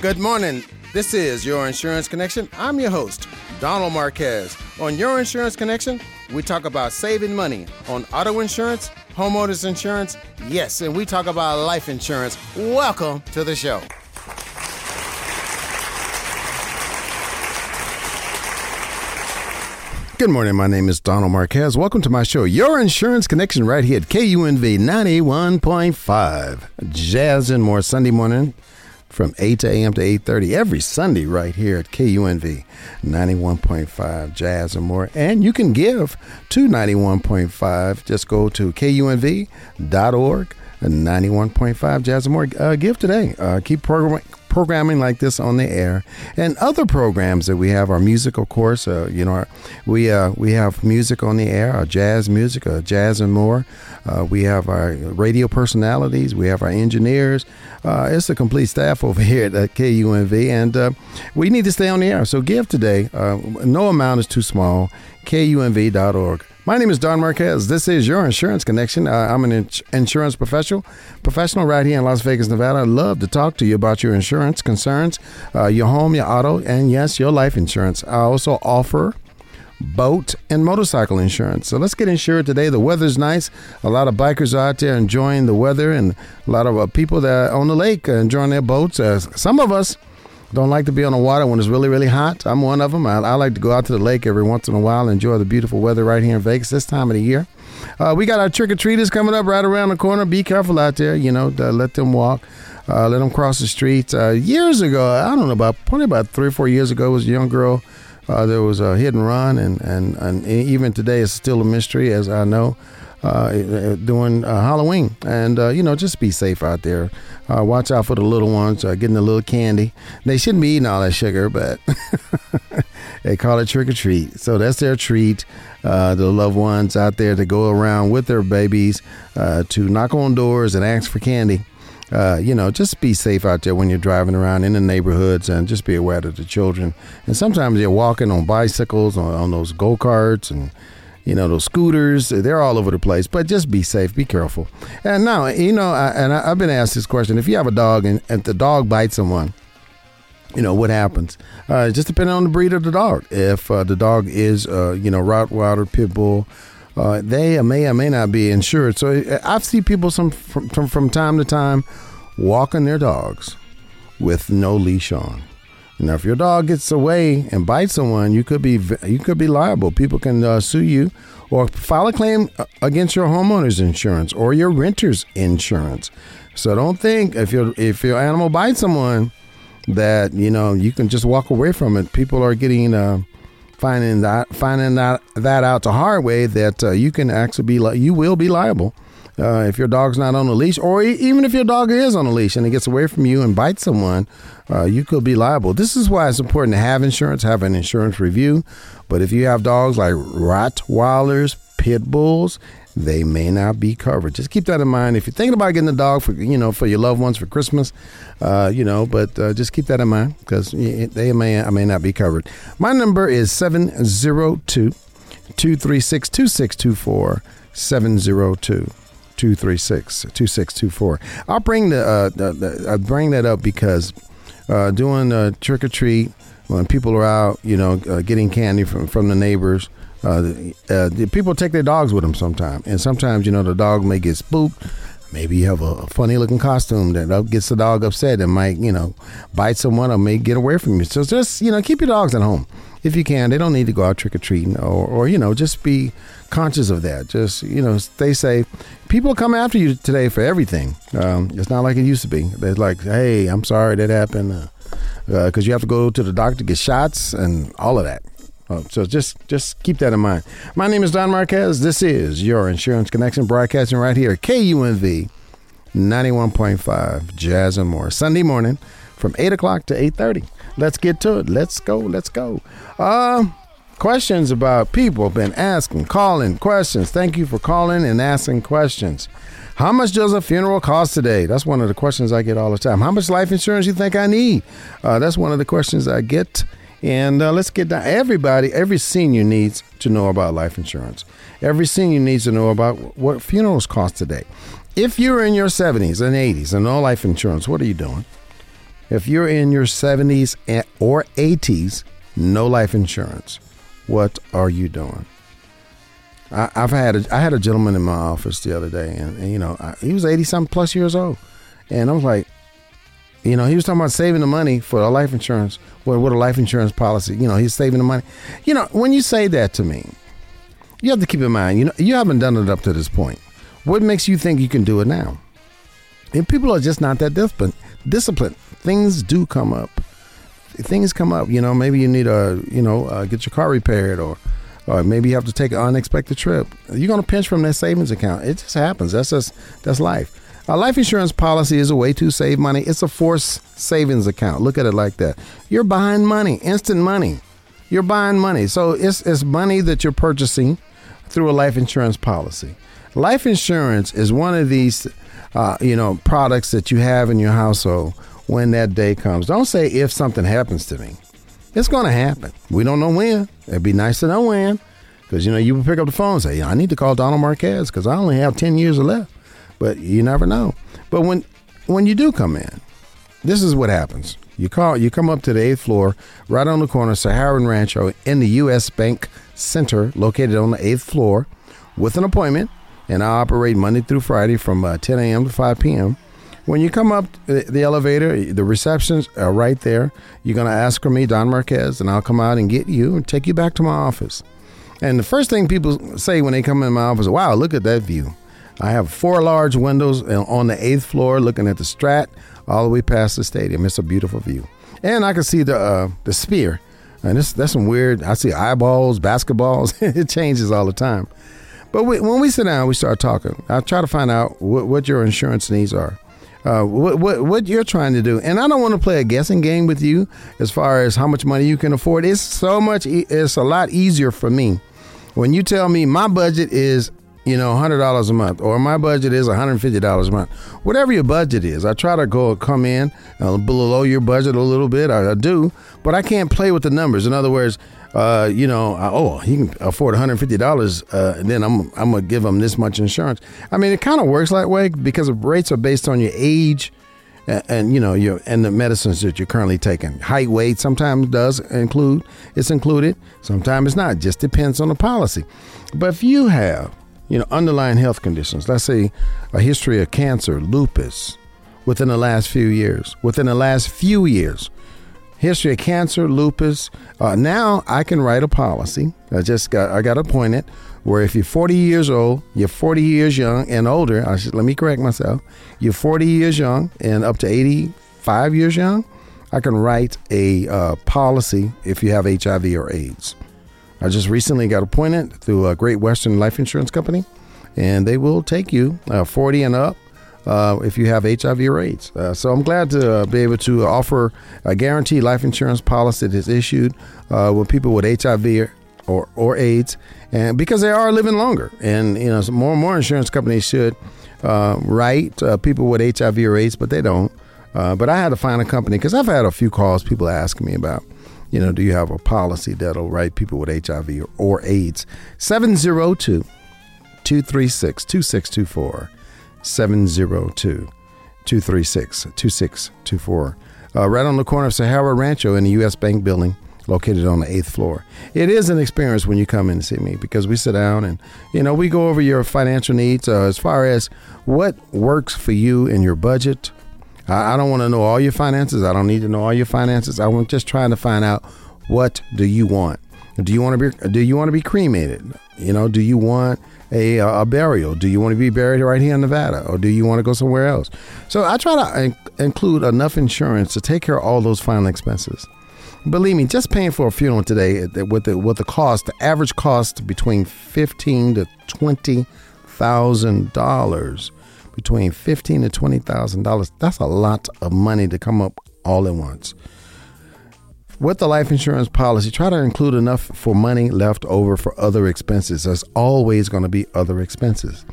Good morning. This is Your Insurance Connection. I'm your host, Donald Marquez. On Your Insurance Connection, we talk about saving money on auto insurance, homeowners insurance, yes, and we talk about life insurance. Welcome to the show. Good morning. My name is Donald Marquez. Welcome to my show, Your Insurance Connection, right here at KUNV 91.5. Jazz and more Sunday morning from 8 a.m. to 8.30 every Sunday right here at KUNV 91.5 Jazz and more. And you can give to 91.5. Just go to kunv.org 91.5 Jazz and more. Uh, give today. Uh, keep program- programming like this on the air. And other programs that we have our music of course uh, you know our, we uh, we have music on the air our jazz music uh, jazz and more. Uh, we have our radio personalities we have our engineers. Uh, it's a complete staff over here at KUNV and uh, we need to stay on the air. So give today no amount is too small kunv.org my name is Don Marquez. This is your Insurance Connection. Uh, I'm an ins- insurance professional, professional right here in Las Vegas, Nevada. I'd love to talk to you about your insurance concerns, uh, your home, your auto, and yes, your life insurance. I also offer boat and motorcycle insurance. So let's get insured today. The weather's nice. A lot of bikers are out there enjoying the weather, and a lot of uh, people that are on the lake enjoying their boats. Uh, some of us don't like to be on the water when it's really, really hot. I'm one of them. I, I, like to go out to the lake every once in a while and enjoy the beautiful weather right here in Vegas this time of the year. Uh, we got our trick or treaters coming up right around the corner. Be careful out there. You know, let them walk. Uh, let them cross the streets. Uh, years ago, I don't know about probably about three or four years ago, was a young girl. Uh, there was a hit and run, and, and, and even today it's still a mystery, as I know uh, doing uh, Halloween. And, uh, you know, just be safe out there. Uh, watch out for the little ones uh, getting a little candy. They shouldn't be eating all that sugar, but they call it trick or treat. So that's their treat. Uh, the loved ones out there to go around with their babies to knock on doors and ask for candy. Uh, you know, just be safe out there when you're driving around in the neighborhoods and just be aware of the children. And sometimes they're walking on bicycles, on, on those go karts, and you know those scooters they're all over the place but just be safe be careful. And now you know I, and I, have been asked this question if you have a dog and if the dog bites someone you know what happens? Uh, just depending on the breed of the dog. If uh, the dog is uh, you know rottweiler pit bull uh, they may or may not be insured. So uh, i've seen people some from, from, from time to time walking their dogs with no leash on now, if your dog gets away and bites someone, you could be you could be liable. People can uh, sue you or file a claim uh, against your homeowner's insurance or your renter's insurance. So don't think if your if your animal bites someone that you know you can just walk away from it. People are getting uh, finding that finding that that out the hard way that uh, you can actually be li- you will be liable uh, if your dog's not on a leash, or even if your dog is on a leash and it gets away from you and bites someone, uh, you could be liable. This is why it's important to have insurance, have an insurance review. But if you have dogs like Rottweilers, pit bulls, they may not be covered. Just keep that in mind. If you're thinking about getting a dog for you know for your loved ones for Christmas, uh, you know, but uh, just keep that in mind because they may I may not be covered. My number is 702 236 2624 702 236 2624. I'll bring the, uh, the, the I bring that up because uh, doing a trick or treat when people are out, you know, uh, getting candy from from the neighbors. Uh, uh, the people take their dogs with them sometimes, and sometimes you know the dog may get spooked. Maybe you have a funny looking costume that gets the dog upset and might you know bite someone or may get away from you. So just you know keep your dogs at home if you can. They don't need to go out trick or treating, or, or you know, just be conscious of that. Just you know, they say people come after you today for everything. Um, it's not like it used to be. They're like, hey, I'm sorry that happened, because uh, uh, you have to go to the doctor to get shots and all of that. Uh, so just just keep that in mind. My name is Don Marquez. This is your Insurance Connection broadcasting right here KUNV 91.5 Jazz and More. Sunday morning from 8 o'clock to 8.30. Let's get to it. Let's go. Let's go. Uh, questions about people been asking, calling, questions. Thank you for calling and asking questions. How much does a funeral cost today? That's one of the questions I get all the time. How much life insurance you think I need? Uh, that's one of the questions I get. And uh, let's get down. Everybody, every senior needs to know about life insurance. Every senior needs to know about what funerals cost today. If you're in your 70s and 80s and no life insurance, what are you doing? If you're in your 70s or 80s, no life insurance, what are you doing? I, have had a, I had a gentleman in my office the other day, and, and you know I, he was 80 something plus years old, and I was like, you know, he was talking about saving the money for a life insurance, what what a life insurance policy. You know, he's saving the money. You know, when you say that to me, you have to keep in mind, you know, you haven't done it up to this point. What makes you think you can do it now? And people are just not that disciplined. Disciplined. Things do come up. Things come up. You know, maybe you need a, you know, uh, get your car repaired, or, or maybe you have to take an unexpected trip. You're gonna pinch from that savings account. It just happens. That's just that's life. A life insurance policy is a way to save money. It's a forced savings account. Look at it like that. You're buying money, instant money. You're buying money. So it's it's money that you're purchasing through a life insurance policy. Life insurance is one of these, uh, you know, products that you have in your household when that day comes. Don't say if something happens to me. It's going to happen. We don't know when. It'd be nice to know when, because you know you would pick up the phone and say, "I need to call Donald Marquez because I only have ten years left." But you never know. But when when you do come in, this is what happens. You call. You come up to the eighth floor, right on the corner, Sahara Rancho, in the U.S. Bank Center, located on the eighth floor, with an appointment and I operate Monday through Friday from uh, 10 a.m. to 5 p.m. When you come up the elevator, the receptions are right there. You're going to ask for me, Don Marquez, and I'll come out and get you and take you back to my office. And the first thing people say when they come in my office, wow, look at that view. I have four large windows on the eighth floor looking at the strat all the way past the stadium. It's a beautiful view. And I can see the uh, the sphere. And this, that's some weird, I see eyeballs, basketballs. it changes all the time. But we, when we sit down, we start talking. I try to find out what, what your insurance needs are. Uh, what, what, what you're trying to do, and I don't want to play a guessing game with you as far as how much money you can afford. It's so much. It's a lot easier for me when you tell me my budget is you know hundred dollars a month or my budget is $150 a month whatever your budget is i try to go come in uh, below your budget a little bit I, I do but i can't play with the numbers in other words uh, you know, oh, he can afford $150, uh, then I'm, I'm going to give him this much insurance. I mean, it kind of works that way because rates are based on your age and, and, you know, your and the medicines that you're currently taking. Height, weight sometimes does include, it's included, sometimes it's not. Just depends on the policy. But if you have, you know, underlying health conditions, let's say a history of cancer, lupus, within the last few years, within the last few years, history of cancer, lupus. Uh, now I can write a policy. I just got I got appointed where if you're 40 years old, you're 40 years young and older. I should, let me correct myself. You're 40 years young and up to 85 years young. I can write a uh, policy if you have HIV or AIDS. I just recently got appointed through a Great Western Life Insurance Company, and they will take you uh, 40 and up uh, if you have HIV or AIDS. Uh, so I'm glad to uh, be able to offer a guaranteed life insurance policy that is issued uh, with people with HIV or, or AIDS, and because they are living longer, and you know more and more insurance companies should uh, write people with HIV or AIDS, but they don't. but I had to find a company because I've had a few calls people asking me about you know, do you have a policy that'll write people with HIV or, or AIDS? 702 236 2624. 702 236 2624. Uh, right on the corner of Sahara Rancho in the U.S. Bank building, located on the eighth floor. It is an experience when you come in to see me because we sit down and, you know, we go over your financial needs uh, as far as what works for you in your budget. I, I don't want to know all your finances. I don't need to know all your finances. I'm just trying to find out what do you want. Do you want to be do you want to be cremated? You know, do you want a, a burial? Do you want to be buried right here in Nevada, or do you want to go somewhere else? So I try to in- include enough insurance to take care of all those final expenses. Believe me, just paying for a funeral today uh, with the with the cost, the average cost between fifteen to twenty thousand dollars between fifteen to twenty thousand dollars. That's a lot of money to come up all at once. With the life insurance policy, try to include enough for money left over for other expenses. There's always going to be other expenses.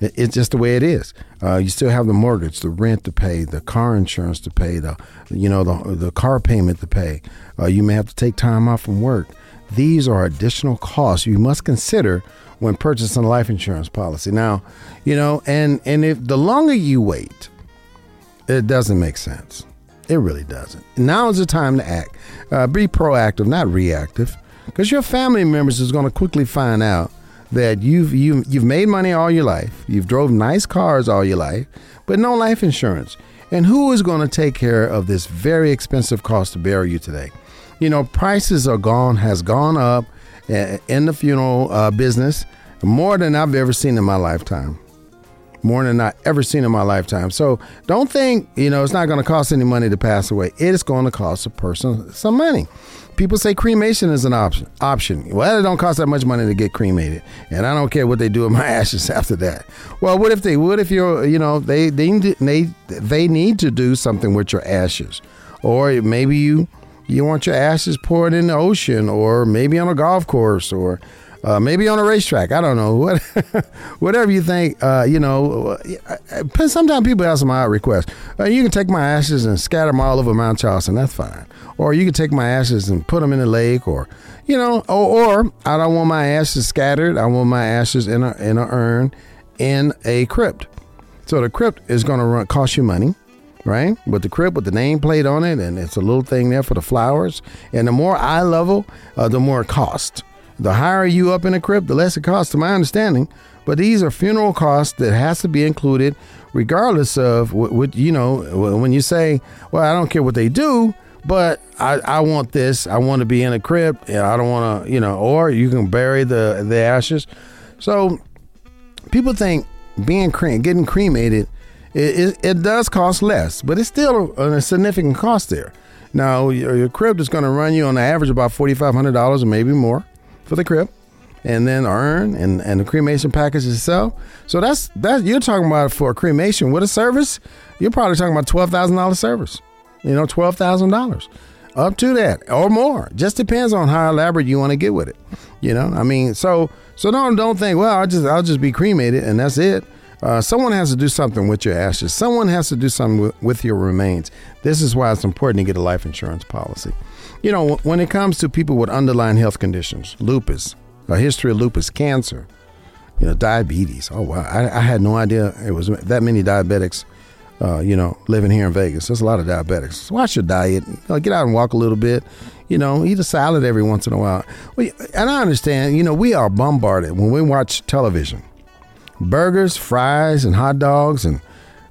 It's just the way it is. Uh, you still have the mortgage, the rent to pay, the car insurance to pay, the you know the the car payment to pay. Uh, you may have to take time off from work. These are additional costs you must consider when purchasing a life insurance policy. Now, you know, and and if the longer you wait, it doesn't make sense. It really doesn't. Now is the time to act. Uh, be proactive, not reactive, because your family members is going to quickly find out that you've you, you've made money all your life, you've drove nice cars all your life, but no life insurance. And who is going to take care of this very expensive cost to bury you today? You know, prices are gone has gone up in the funeral uh, business more than I've ever seen in my lifetime more than I've ever seen in my lifetime. So don't think, you know, it's not going to cost any money to pass away. It is going to cost a person some money. People say cremation is an option. Option. Well, it don't cost that much money to get cremated, and I don't care what they do with my ashes after that. Well, what if they? What if you're? You know, they they they they need to do something with your ashes, or maybe you you want your ashes poured in the ocean, or maybe on a golf course, or uh, maybe on a racetrack. I don't know. What, whatever you think. Uh, you know, uh, sometimes people have some odd requests. Uh, you can take my ashes and scatter them all over Mount Charleston. That's fine. Or you can take my ashes and put them in the lake. Or you know, or, or I don't want my ashes scattered. I want my ashes in a in a urn in a crypt. So the crypt is going to cost you money right? With the crib, with the nameplate on it, and it's a little thing there for the flowers. And the more eye level, uh, the more it cost. The higher you up in a crib, the less it costs, to my understanding. But these are funeral costs that has to be included, regardless of what, what you know. When you say, "Well, I don't care what they do," but I, I want this. I want to be in a crib, and I don't want to, you know. Or you can bury the the ashes. So people think being cre- getting cremated, it, it, it, does cost less, but it's still a, a significant cost there. Now your, your crypt is going to run you on the average about forty five hundred dollars or maybe more for the crib and then urn and, and the cremation package itself. So that's that you're talking about for cremation with a service, you're probably talking about twelve thousand dollar service. You know, twelve thousand dollars. Up to that or more. Just depends on how elaborate you want to get with it. You know, I mean, so so don't don't think, well, I'll just I'll just be cremated and that's it. Uh, someone has to do something with your ashes. Someone has to do something with, with your remains. This is why it's important to get a life insurance policy. You know, when it comes to people with underlying health conditions, lupus, a history of lupus, cancer, you know, diabetes. Oh wow, I, I had no idea it was that many diabetics. Uh, you know, living here in Vegas, there's a lot of diabetics. Watch your diet. You know, get out and walk a little bit. You know, eat a salad every once in a while. And I understand. You know, we are bombarded when we watch television. Burgers, fries, and hot dogs, and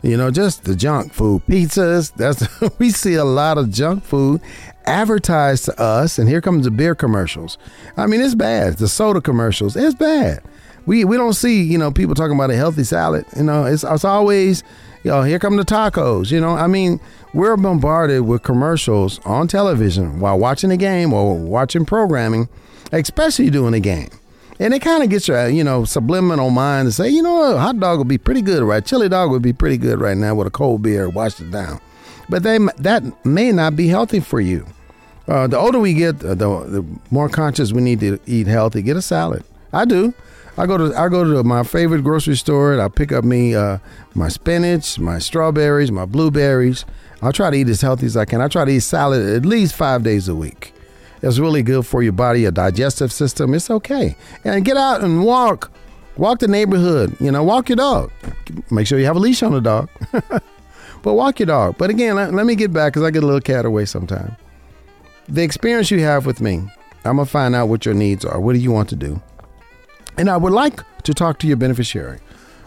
you know, just the junk food, pizzas. That's we see a lot of junk food advertised to us, and here comes the beer commercials. I mean, it's bad. The soda commercials, it's bad. We we don't see you know people talking about a healthy salad. You know, it's it's always you know here come the tacos. You know, I mean, we're bombarded with commercials on television while watching a game or watching programming, especially doing a game. And it kind of gets your, you know, subliminal mind to say, you know, a hot dog would be pretty good, right? Chili dog would be pretty good right now with a cold beer, wash it down. But they that may not be healthy for you. Uh, the older we get, the, the more conscious we need to eat healthy. Get a salad. I do. I go to I go to my favorite grocery store and I pick up me uh, my spinach, my strawberries, my blueberries. I try to eat as healthy as I can. I try to eat salad at least five days a week. It's really good for your body, your digestive system. It's okay. And get out and walk. Walk the neighborhood. You know, walk your dog. Make sure you have a leash on the dog. but walk your dog. But again, let, let me get back because I get a little cat away sometime. The experience you have with me, I'm going to find out what your needs are. What do you want to do? And I would like to talk to your beneficiary.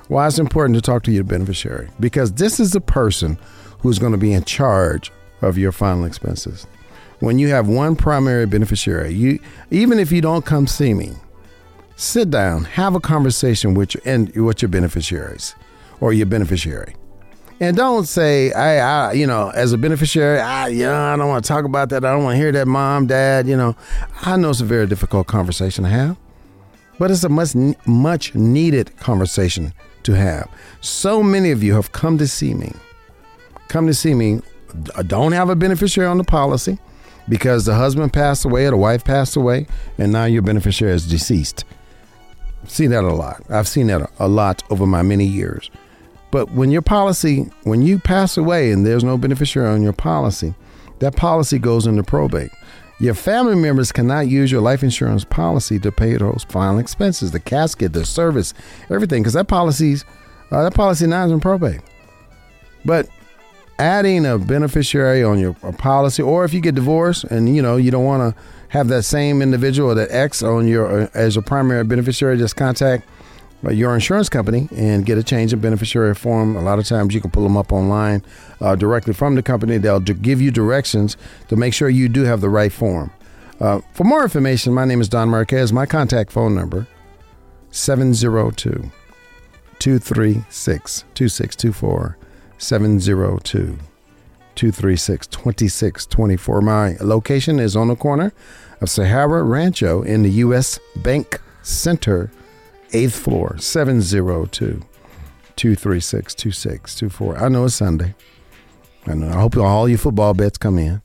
Why it's important to talk to your beneficiary? Because this is the person who's going to be in charge of your final expenses when you have one primary beneficiary, you even if you don't come see me, sit down, have a conversation with your and with your beneficiaries or your beneficiary. And don't say, I, I, you know, as a beneficiary, I, yeah, I don't want to talk about that. I don't want to hear that, mom, dad. You know, I know it's a very difficult conversation to have, but it's a much, much needed conversation to have. So many of you have come to see me. Come to see me. Uh, don't have a beneficiary on the policy because the husband passed away or the wife passed away, and now your beneficiary is deceased. Seen that a lot. I've seen that a lot over my many years. But when your policy, when you pass away and there's no beneficiary on your policy, that policy goes into probate. Your family members cannot use your life insurance policy to pay those final expenses, the casket, the service, everything, because that policy's uh, that policy now is in probate. But adding a beneficiary on your policy, or if you get divorced and you know you don't want to have that same individual or that ex on your uh, as a primary beneficiary, just contact your insurance company and get a change of beneficiary form. A lot of times you can pull them up online uh, directly from the company. They'll give you directions to make sure you do have the right form. Uh, for more information, my name is Don Marquez. My contact phone number 702 236 2624 702 236 2624. My location is on the corner of Sahara Rancho in the U.S. Bank Center eighth floor, 702 236 2624. I know it's Sunday. I know. I hope all your football bets come in.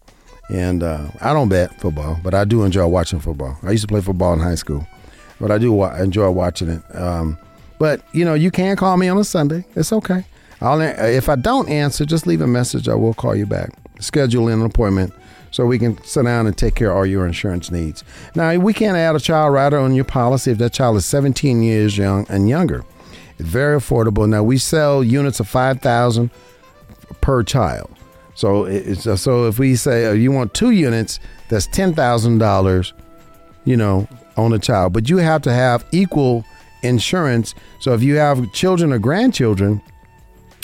And uh, I don't bet football, but I do enjoy watching football. I used to play football in high school, but I do wa- enjoy watching it. Um, but you know, you can call me on a Sunday. It's okay. I'll if I don't answer, just leave a message. I will call you back. Schedule in an appointment so we can sit down and take care of all your insurance needs. Now, we can't add a child rider on your policy if that child is 17 years young and younger. It's very affordable. Now, we sell units of 5000 per child. So, it's, so if we say uh, you want two units, that's $10,000, you know, on a child. But you have to have equal insurance. So if you have children or grandchildren,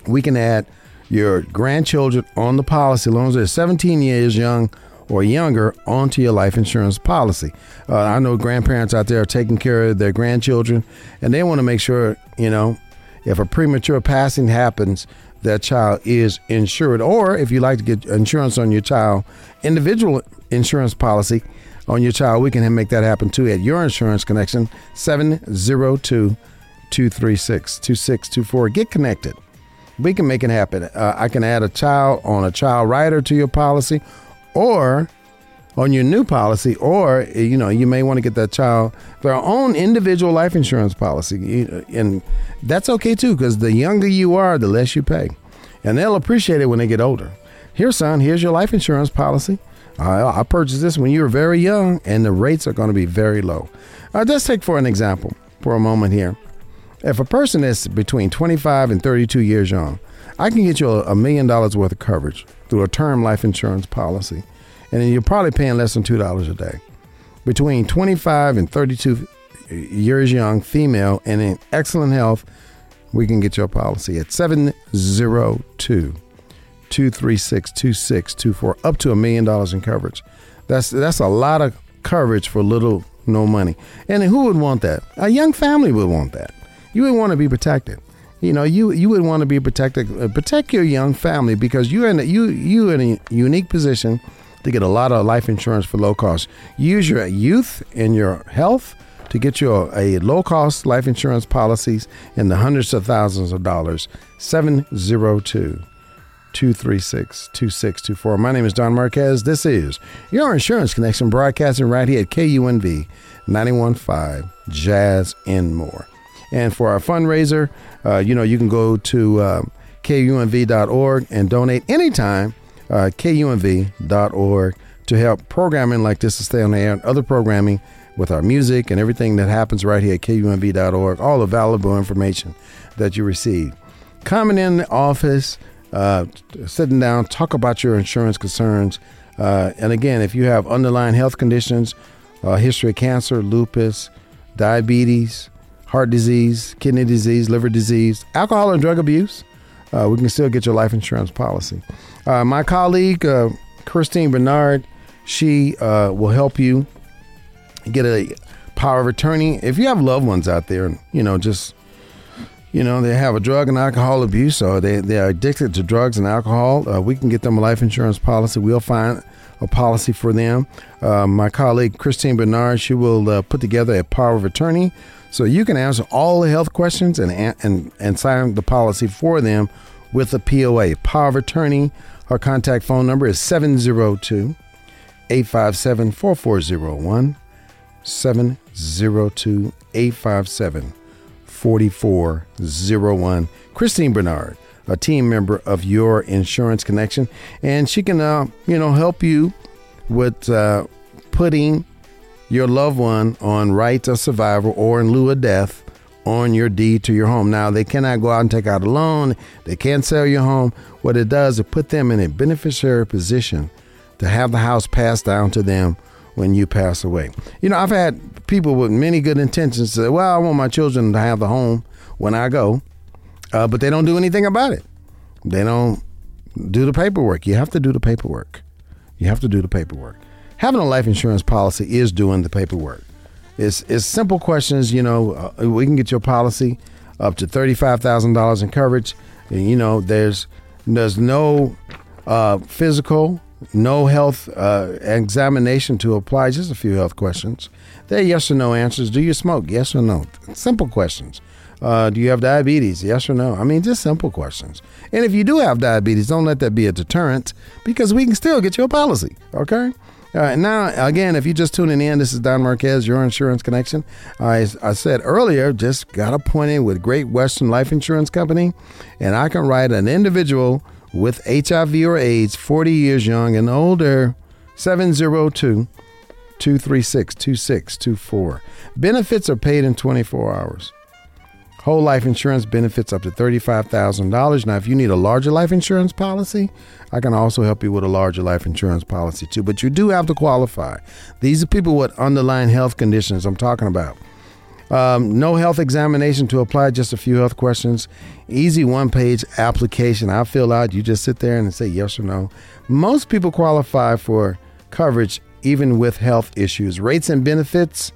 we can add – your grandchildren on the policy, as long as they're 17 years young or younger, onto your life insurance policy. Uh, I know grandparents out there are taking care of their grandchildren, and they want to make sure, you know, if a premature passing happens, that child is insured. Or if you like to get insurance on your child, individual insurance policy on your child, we can make that happen too at your insurance connection 702 236 2624. Get connected we can make it happen. Uh, I can add a child on a child rider to your policy, or on your new policy, or you know you may want to get that child their own individual life insurance policy, and that's okay too because the younger you are, the less you pay, and they'll appreciate it when they get older. Here, son, here's your life insurance policy. I, I purchased this when you were very young, and the rates are going to be very low. Uh, let's take for an example for a moment here. If a person is between 25 and 32 years young, I can get you a million dollars worth of coverage through a term life insurance policy, and you're probably paying less than $2 a day. Between 25 and 32 years young, female, and in excellent health, we can get your policy at 702 236 2624, up to a million dollars in coverage. That's, that's a lot of coverage for little, no money. And who would want that? A young family would want that you would want to be protected. You know, you you would want to be protected. Uh, protect your young family because you're in a, you you in a unique position to get a lot of life insurance for low cost. Use your youth and your health to get you a, a low cost life insurance policies in the hundreds of thousands of dollars. 702 236 2624. My name is Don Marquez. This is your Insurance Connection broadcasting right here at KUNV 915 Jazz and More. And for our fundraiser, uh, you know, you can go to uh, kunv.org and donate anytime. Uh, kunv.org to help programming like this to stay on the air and other programming with our music and everything that happens right here at kunv.org. All the valuable information that you receive. Coming in the office, uh, sitting down, talk about your insurance concerns. Uh, and again, if you have underlying health conditions, uh, history of cancer, lupus, diabetes, heart disease, kidney disease, liver disease, alcohol and drug abuse, uh, we can still get your life insurance policy. Uh, my colleague, uh, Christine Bernard, she uh, will help you get a power of attorney. If you have loved ones out there, and, you know, just you know, they have a drug and alcohol abuse or they, they are addicted to drugs and alcohol, uh, we can get them a life insurance policy. We'll find a policy for them. Uh, my colleague, Christine Bernard, she will put together a power of attorney So you can answer all the health questions and, and, and sign the policy for them with a POA, power of attorney. Her contact phone number is 702 857 4401. 702 857 4401. Christine Bernard, a team member of Your Insurance Connection, and she can, uh, you know, help you with uh, putting your loved one on right of survival or in lieu of death on your deed to your home. Now, they cannot go out and take out a loan. They can't sell your home. What it does is put them in a beneficiary position to have the house passed down to them when you pass away. You know, I've had people with many good intentions say, well, I want my children to have the home when I go, uh, but they don't do anything about it. They don't do the paperwork. You have to do the paperwork. You have to do the paperwork. Having a life insurance policy is doing the paperwork. It's, it's simple questions. You know, uh, we can get your policy up to thirty-five thousand dollars in coverage. And, you know, there's there's no uh, physical, no health uh, examination to apply. Just a few health questions. They're yes or no answers. Do you smoke? Yes or no. Simple questions. Uh, do you have diabetes? Yes or no? I mean, just simple questions. And if you do have diabetes, don't let that be a deterrent because we can still get you a policy. Okay. All right, now, again, if you're just tuning in, this is Don Marquez, your insurance connection. I, I said earlier, just got appointed with Great Western Life Insurance Company, and I can write an individual with HIV or AIDS, 40 years young and older, 702 236 2624. Benefits are paid in 24 hours. Whole life insurance benefits up to $35,000. Now, if you need a larger life insurance policy, I can also help you with a larger life insurance policy too. But you do have to qualify. These are people with underlying health conditions I'm talking about. Um, no health examination to apply, just a few health questions. Easy one page application I fill out. You just sit there and say yes or no. Most people qualify for coverage even with health issues. Rates and benefits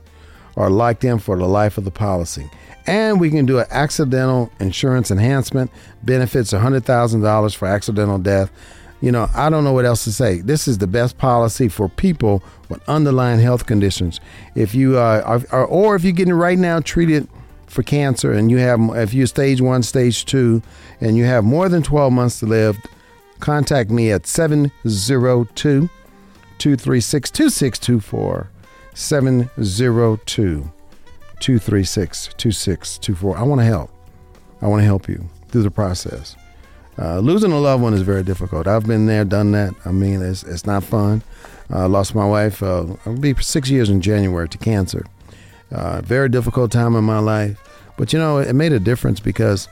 are locked in for the life of the policy. And we can do an accidental insurance enhancement, benefits $100,000 for accidental death. You know, I don't know what else to say. This is the best policy for people with underlying health conditions. If you uh, are, or if you're getting right now treated for cancer and you have, if you're stage one, stage two, and you have more than 12 months to live, contact me at 702 236 2624. 702 236 2624. I want to help. I want to help you through the process. Uh, losing a loved one is very difficult. I've been there, done that. I mean, it's, it's not fun. I uh, lost my wife, uh, I'll be six years in January to cancer. Uh, very difficult time in my life. But you know, it made a difference because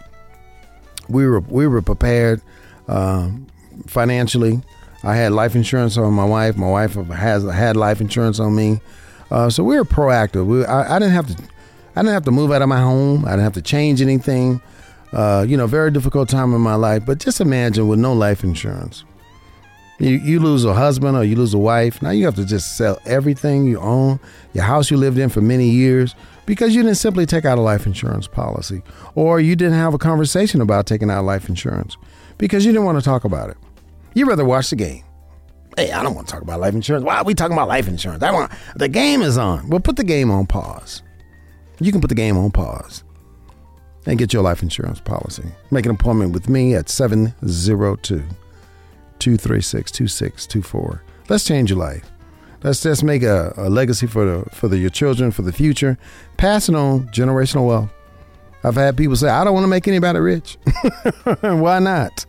we were we were prepared um, financially. I had life insurance on my wife. My wife has had life insurance on me. Uh, so we were proactive. We, I, I, didn't have to I didn't have to move out of my home. I didn't have to change anything. Uh, you know, very difficult time in my life. But just imagine with no life insurance. You, you lose a husband or you lose a wife. Now you have to just sell everything you own, your house you lived in for many years, because you didn't simply take out a life insurance policy, or you didn't have a conversation about taking out life insurance because you didn't want to talk about it. You'd rather watch the game. Hey, I don't want to talk about life insurance. Why are we talking about life insurance? I want the game is on. Well, put the game on pause you can put the game on pause and get your life insurance policy. Make an appointment with me at 702 236 2624. Let's change your life. Let's just make a, a legacy for the for the, your children for the future. Passing on generational wealth. I've had people say, I don't want to make anybody rich. Why not?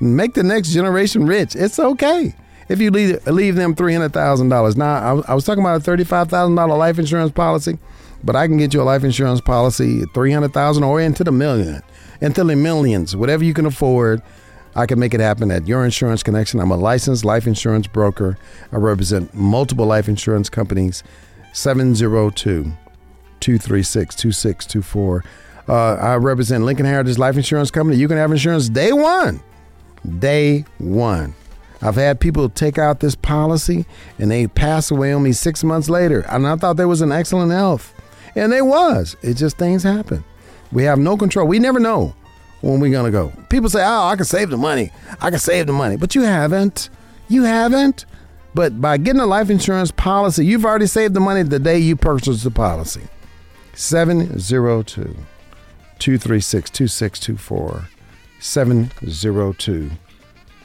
Make the next generation rich. It's okay if you leave, leave them $300,000. Now, I, I was talking about a $35,000 life insurance policy. But I can get you a life insurance policy, three hundred thousand or into the million, into the millions, whatever you can afford. I can make it happen at Your Insurance Connection. I'm a licensed life insurance broker. I represent multiple life insurance companies. 702 236 2624. Uh, I represent Lincoln Heritage Life Insurance Company. You can have insurance day one. Day one. I've had people take out this policy and they pass away on me six months later. And I thought they was in excellent health. And they was. It just things happen. We have no control. We never know when we're gonna go. People say, "Oh, I can save the money. I can save the money," but you haven't. You haven't. But by getting a life insurance policy, you've already saved the money the day you purchased the policy. 702 236 2624. 702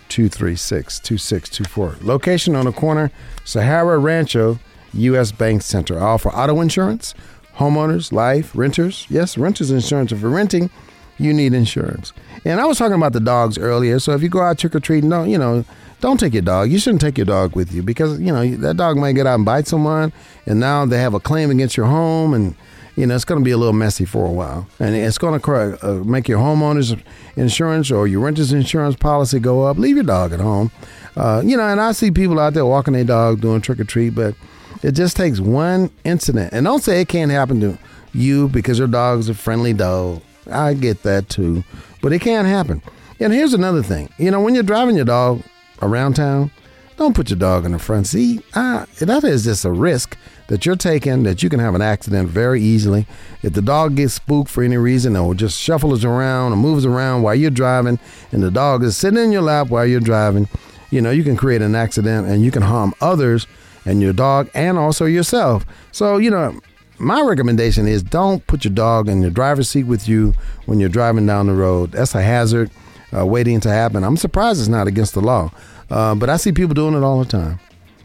236 2624. Location on the corner, Sahara Rancho, U.S. Bank Center. All for auto insurance, homeowners, life, renters. Yes, renters insurance. If you're renting, you need insurance. And I was talking about the dogs earlier. So if you go out trick or treating, don't you know? Don't take your dog. You shouldn't take your dog with you because you know that dog might get out and bite someone, and now they have a claim against your home, and you know it's going to be a little messy for a while, and it's going to uh, make your homeowners insurance or your renter's insurance policy go up. Leave your dog at home. Uh, you know, and I see people out there walking their dog doing trick or treat, but it just takes one incident. And don't say it can't happen to you because your dog's a friendly dog. I get that too, but it can happen. And here's another thing. You know, when you're driving your dog around town, don't put your dog in the front seat. That is just a risk that you're taking that you can have an accident very easily. If the dog gets spooked for any reason or just shuffles around or moves around while you're driving and the dog is sitting in your lap while you're driving, you know, you can create an accident and you can harm others and your dog and also yourself. So, you know, my recommendation is don't put your dog in your driver's seat with you when you're driving down the road. That's a hazard uh, waiting to happen. I'm surprised it's not against the law, uh, but I see people doing it all the time,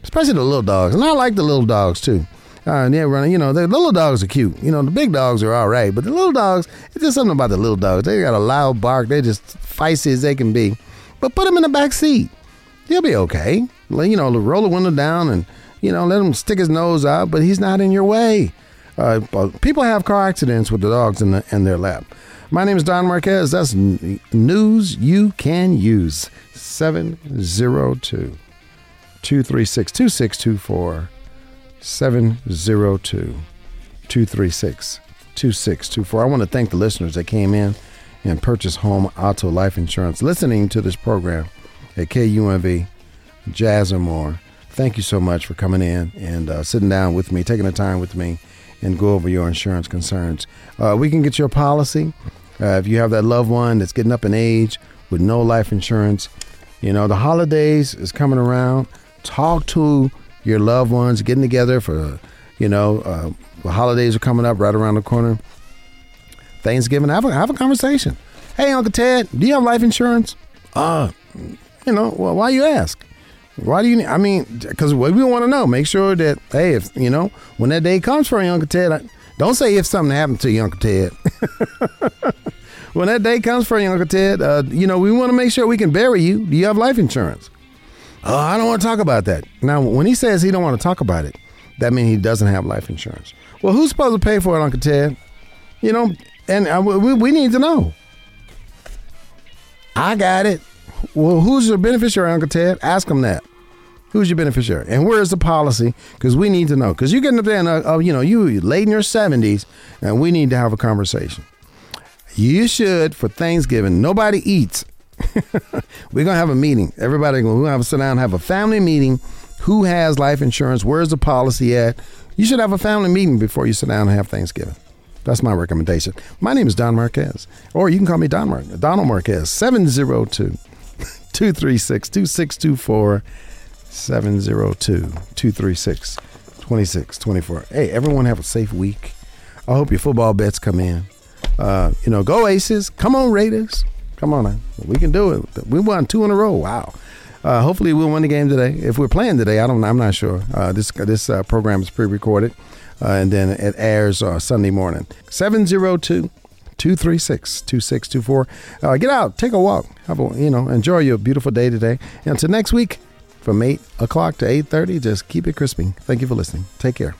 especially the little dogs. And I like the little dogs too. Uh, and they're running, you know, the little dogs are cute. You know, the big dogs are all right, but the little dogs, it's just something about the little dogs. They got a loud bark. They're just feisty as they can be. But put them in the back seat. He'll be okay. You know, roll the window down and, you know, let him stick his nose out, but he's not in your way. Uh, people have car accidents with the dogs in, the, in their lap. My name is Don Marquez. That's news you can use. 702 236 2624. 702 236 2624. I want to thank the listeners that came in and purchased home auto life insurance listening to this program at KUNV, Jazz and more. Thank you so much for coming in and uh, sitting down with me, taking the time with me, and go over your insurance concerns. Uh, we can get your policy uh, if you have that loved one that's getting up in age with no life insurance. You know, the holidays is coming around. Talk to your loved ones, getting together for, you know, uh, the holidays are coming up right around the corner. Thanksgiving, have a, have a conversation. Hey, Uncle Ted, do you have life insurance? Uh, you know, well, why you ask? Why do you? Need, I mean, because we want to know. Make sure that hey, if you know when that day comes for you, Uncle Ted, I, don't say if something happened to you, Uncle Ted. when that day comes for you, Uncle Ted, uh, you know we want to make sure we can bury you. Do you have life insurance? Oh, I don't want to talk about that. Now, when he says he don't want to talk about it, that means he doesn't have life insurance. Well, who's supposed to pay for it, Uncle Ted? You know, and uh, we, we need to know. I got it. Well, who's your beneficiary, Uncle Ted? Ask him that. Who's your beneficiary? And where's the policy? Because we need to know. Because you're getting up there and, uh, you know, you late in your 70s, and we need to have a conversation. You should, for Thanksgiving, nobody eats We're gonna have a meeting. Everybody gonna have to sit down, and have a family meeting. Who has life insurance? Where's the policy at? You should have a family meeting before you sit down and have Thanksgiving. That's my recommendation. My name is Don Marquez, or you can call me Don Mar- Donald Marquez, 702 236 2624. 702 236 2624. Hey, everyone have a safe week. I hope your football bets come in. Uh, you know, go Aces. Come on, Raiders. Come on, we can do it. We won two in a row. Wow. Uh, hopefully, we'll win the game today. If we're playing today, I don't. I'm not sure. Uh, this this uh, program is pre-recorded, uh, and then it airs uh, Sunday morning. 702 236 2624. Uh, get out, take a walk, have a, you know, enjoy your beautiful day today. Until next week, from 8 o'clock to 8.30, just keep it crispy. Thank you for listening. Take care.